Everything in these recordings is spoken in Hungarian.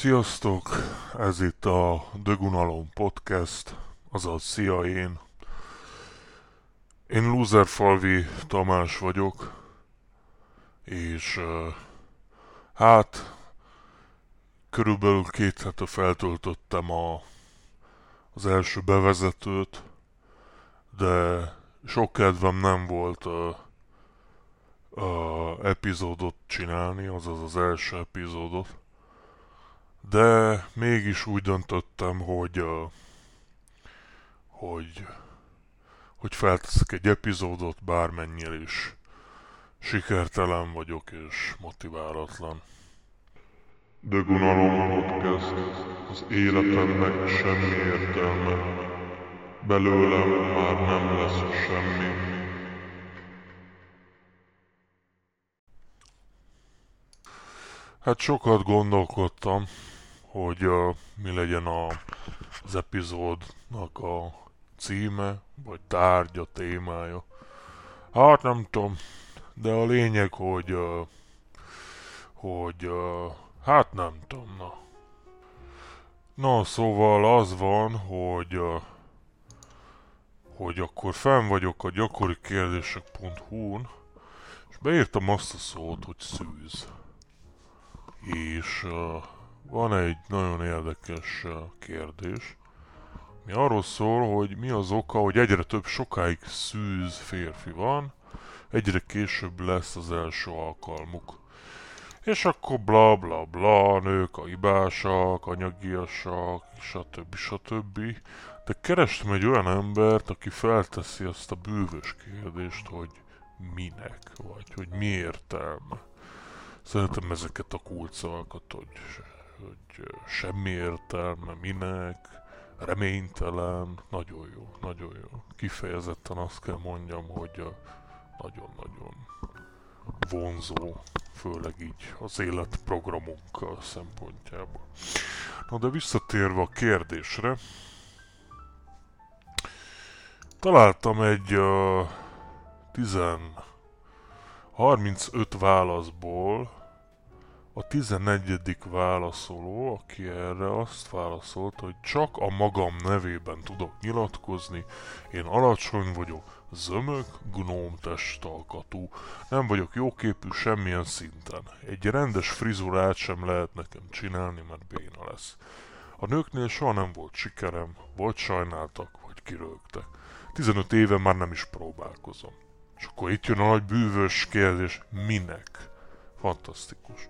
Sziasztok! Ez itt a Dögunalom Podcast, azaz szia én. Én Lúzerfalvi Tamás vagyok, és hát körülbelül két hete feltöltöttem a, az első bevezetőt, de sok kedvem nem volt uh, uh, epizódot csinálni, azaz az első epizódot de mégis úgy döntöttem, hogy, hogy, hogy felteszek egy epizódot, bármennyire is sikertelen vagyok és motiválatlan. Dögunalom podcast, az életemnek semmi értelme, belőlem már nem lesz semmi. Hát sokat gondolkodtam, hogy uh, mi legyen a, az epizódnak a címe, vagy tárgya, témája. Hát nem tudom, de a lényeg, hogy, uh, hogy uh, hát nem tudom, na. Na, szóval az van, hogy uh, hogy akkor fenn vagyok a gyakori kérdések.hu-n, és beírtam azt a szót, hogy szűz. És van egy nagyon érdekes kérdés, mi arról szól, hogy mi az oka, hogy egyre több sokáig szűz férfi van, egyre később lesz az első alkalmuk. És akkor bla bla bla, nők a hibásak, anyagiasak, stb. stb. De kerestem egy olyan embert, aki felteszi azt a bűvös kérdést, hogy minek, vagy hogy mi értelme. Szeretem ezeket a kulcsszavakat, hogy hogy semmi értelme, minek, reménytelen, nagyon jó, nagyon jó. Kifejezetten azt kell mondjam, hogy nagyon-nagyon vonzó, főleg így az életprogramunkkal szempontjából. Na de visszatérve a kérdésre, találtam egy uh, 10 35 válaszból a 11. válaszoló, aki erre azt válaszolt, hogy csak a magam nevében tudok nyilatkozni, én alacsony vagyok, zömök, gnóm testalkatú, nem vagyok jóképű semmilyen szinten. Egy rendes frizurát sem lehet nekem csinálni, mert béna lesz. A nőknél soha nem volt sikerem, vagy sajnáltak, vagy kirögtek. 15 éve már nem is próbálkozom. És akkor itt jön a nagy bűvös kérdés, minek? Fantasztikus.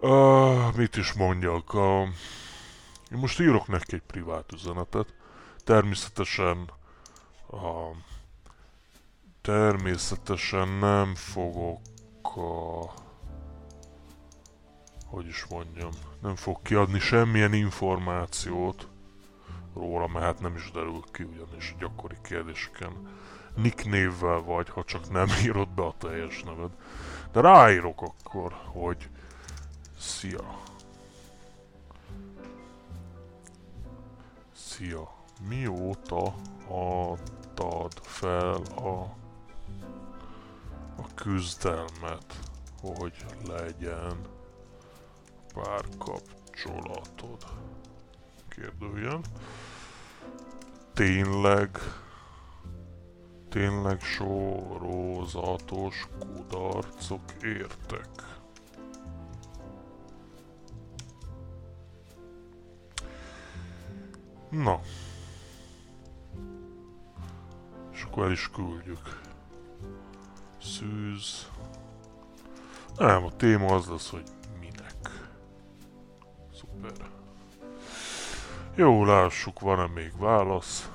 Uh, mit is mondjak? Uh, én most írok neki egy privát üzenetet. Természetesen uh, természetesen nem fogok uh, hogy is mondjam, nem fog kiadni semmilyen információt róla, mert hát nem is derül ki ugyanis gyakori kérdéseken nick névvel vagy, ha csak nem írod be a teljes neved. De ráírok akkor, hogy szia. Szia. Mióta adtad fel a, a küzdelmet, hogy legyen párkapcsolatod? Kérdőjön. Tényleg tényleg sorozatos kudarcok értek. Na. És akkor el is küldjük. Szűz. Nem, a téma az lesz, hogy minek. Szuper. Jó, lássuk, van-e még válasz.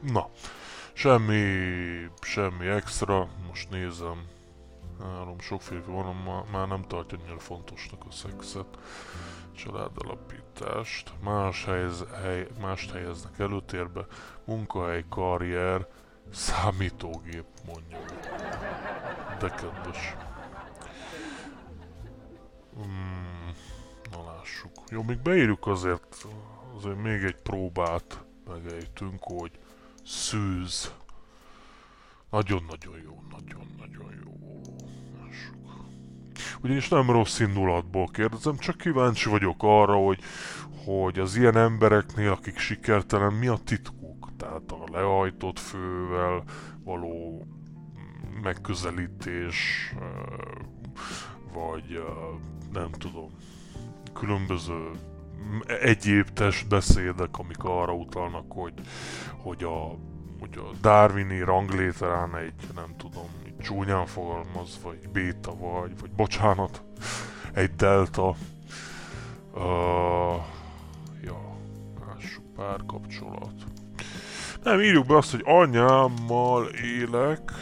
Na, semmi, semmi extra, most nézem, három sok férfi van, már nem tartja annyira fontosnak a szexet, családalapítást, más helyez, hely, mást helyeznek előtérbe, munkahely, karrier, számítógép, mondja. De kedves. Hmm, na lássuk. Jó, még beírjuk azért, azért még egy próbát megejtünk, hogy szűz. Nagyon-nagyon jó, nagyon-nagyon jó. Lássuk. Ugyanis nem rossz indulatból kérdezem, csak kíváncsi vagyok arra, hogy, hogy az ilyen embereknél, akik sikertelen, mi a titkuk? Tehát a lehajtott fővel való megközelítés, vagy nem tudom, különböző egyéb testbeszédek, amik arra utalnak, hogy, hogy a, hogy a Darwini ranglétrán egy, nem tudom, egy csúnyán fogalmazva, egy béta vagy, vagy bocsánat, egy delta. Uh, ja, lássuk, párkapcsolat. Nem, írjuk be azt, hogy anyámmal élek,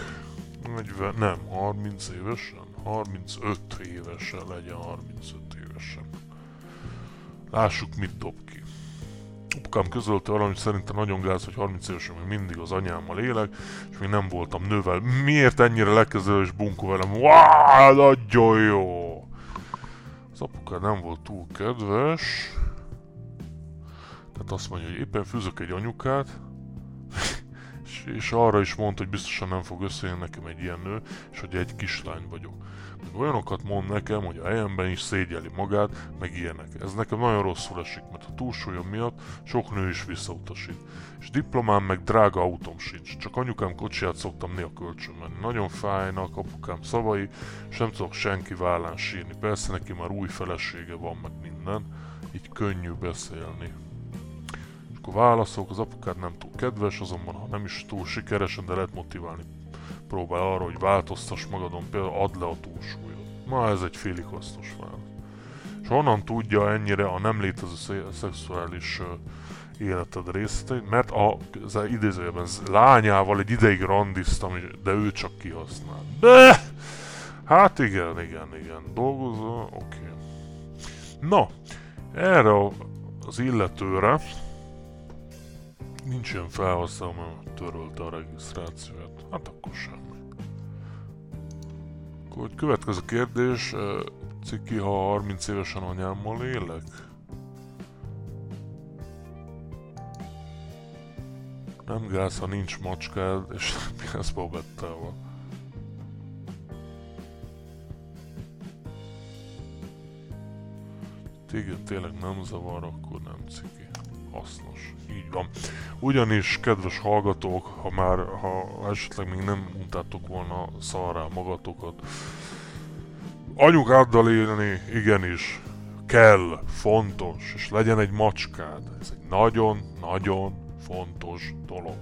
40, nem, 30 évesen, 35 évesen legyen 35 évesen. Lássuk, mit dob ki. Apukám közölte valamit szerintem nagyon gáz, hogy 30 évesen még mindig az anyámmal élek, és még nem voltam nővel. Miért ennyire lekezelő és bunkó velem? Wow, nagyon jó! Az apukád nem volt túl kedves. Tehát azt mondja, hogy éppen fűzök egy anyukát, és, arra is mondta, hogy biztosan nem fog összejönni nekem egy ilyen nő, és hogy egy kislány vagyok. Meg olyanokat mond nekem, hogy a helyemben is szégyeli magát, meg ilyenek. Ez nekem nagyon rosszul esik, mert a túlsúlyom miatt sok nő is visszautasít. És diplomám meg drága autóm sincs, csak anyukám kocsiját szoktam néha kölcsön menni. Nagyon fájnak apukám szavai, és nem tudok senki vállán sírni. Persze neki már új felesége van, meg minden, így könnyű beszélni akkor válaszolok, az apukád nem túl kedves, azonban ha nem is túl sikeresen, de lehet motiválni. Próbál arra, hogy változtass magadon, például add le a túlsúlyot. Ma ez egy félig hasznos válasz. És honnan tudja ennyire a nem létező szexuális életed részleteit, mert a, az idézőjelben lányával egy ideig randiztam, de ő csak kihasznál. De! Hát igen, igen, igen. Dolgozó, oké. Okay. Na, erre az illetőre nincs ilyen felhasználó, mert törölte a regisztrációt. Hát akkor semmi. Akkor következő kérdés, Ciki, ha 30 évesen anyámmal élek? Nem gáz, ha nincs macskád, és mi ez Bobettával. Téged tényleg nem zavar, akkor nem ciki hasznos. Így van. Ugyanis, kedves hallgatók, ha már, ha esetleg még nem untátok volna szarrá magatokat, anyukáddal élni igenis kell, fontos, és legyen egy macskád. Ez egy nagyon-nagyon fontos dolog.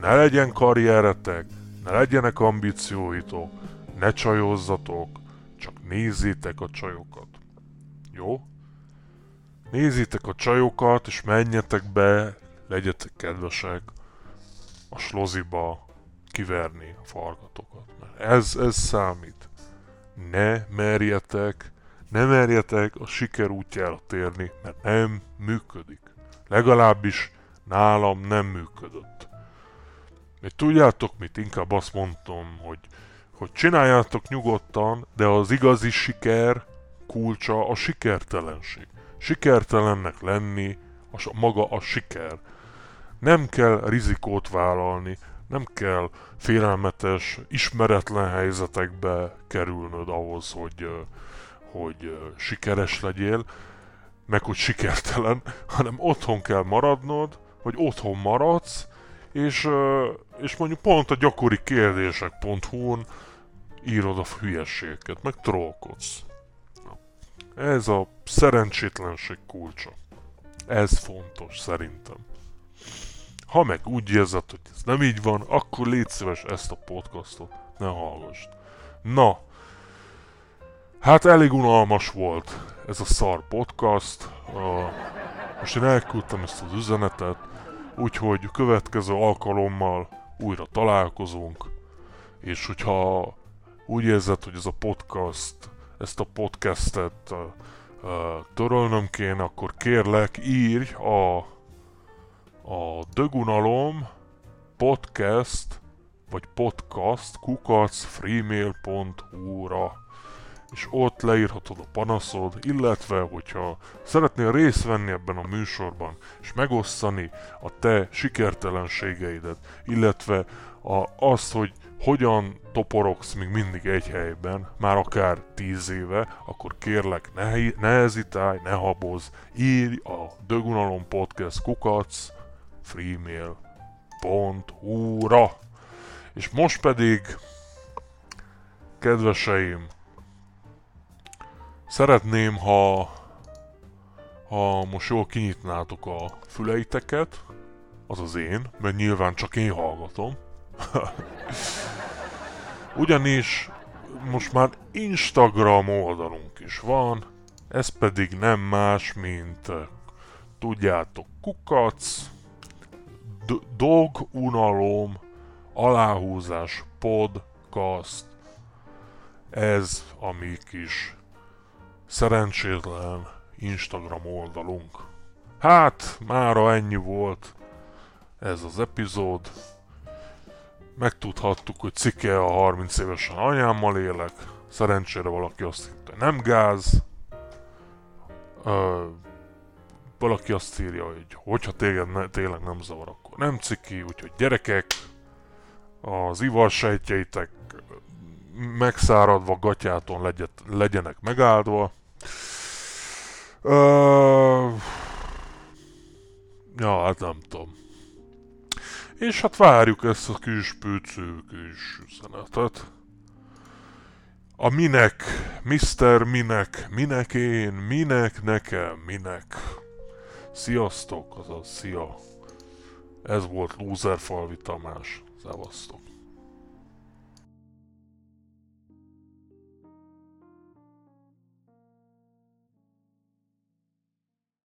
Ne legyen karrieretek, ne legyenek ambícióitok, ne csajozzatok, csak nézzétek a csajokat. Jó? Nézzétek a csajokat, és menjetek be, legyetek kedvesek a sloziba kiverni a farkatokat. Mert ez, ez számít. Ne merjetek, ne merjetek a siker útjára térni, mert nem működik. Legalábbis nálam nem működött. Még tudjátok mit? Inkább azt mondtam, hogy, hogy csináljátok nyugodtan, de az igazi siker kulcsa a sikertelenség. Sikertelennek lenni, a, maga a siker. Nem kell rizikót vállalni, nem kell félelmetes, ismeretlen helyzetekbe kerülnöd ahhoz, hogy, hogy sikeres legyél, meg hogy sikertelen, hanem otthon kell maradnod, vagy otthon maradsz, és, és mondjuk pont a gyakori kérdések.hu-n írod a hülyeséget, meg trollkodsz. Ez a szerencsétlenség kulcsa. Ez fontos szerintem. Ha meg úgy érzed, hogy ez nem így van, akkor légy szíves ezt a podcastot, ne hallgass. Na, hát elég unalmas volt ez a szar podcast. Most én elküldtem ezt az üzenetet, úgyhogy következő alkalommal újra találkozunk, és hogyha úgy érzed, hogy ez a podcast ezt a podcastet uh, uh, törölnöm kéne, akkor kérlek írj a, a Dögunalom podcast vagy podcast kukacfreemail.hu-ra és ott leírhatod a panaszod, illetve hogyha szeretnél részt venni ebben a műsorban, és megosztani a te sikertelenségeidet, illetve a, azt, hogy hogyan toporogsz még mindig egy helyben, már akár tíz éve, akkor kérlek, ne, ne hezitálj, ne haboz, írj a Dögunalom Podcast kukac freemail.hu-ra. És most pedig, kedveseim, szeretném, ha, ha most jól kinyitnátok a füleiteket, az az én, mert nyilván csak én hallgatom. Ugyanis most már Instagram oldalunk is van, ez pedig nem más, mint tudjátok, kukac, dog unalom, aláhúzás, podcast, ez a mi kis szerencsétlen Instagram oldalunk. Hát, mára ennyi volt ez az epizód. Megtudhattuk, hogy cikke a 30 évesen anyámmal élek. Szerencsére valaki azt hitte, nem gáz. Ö, valaki azt írja, hogy hogyha téged ne, tényleg nem zavar, akkor nem ciki, úgyhogy gyerekek, az ivarsejtjeitek megszáradva gatyáton legyet, legyenek megáldva. Ö, ja, hát nem tudom. És hát várjuk ezt a kis pőcő kis üzenetet. A minek, Mr. Minek, minek én, minek nekem, minek. Sziasztok, azaz szia. Ez volt Loser Falvi Tamás. Szevasztok.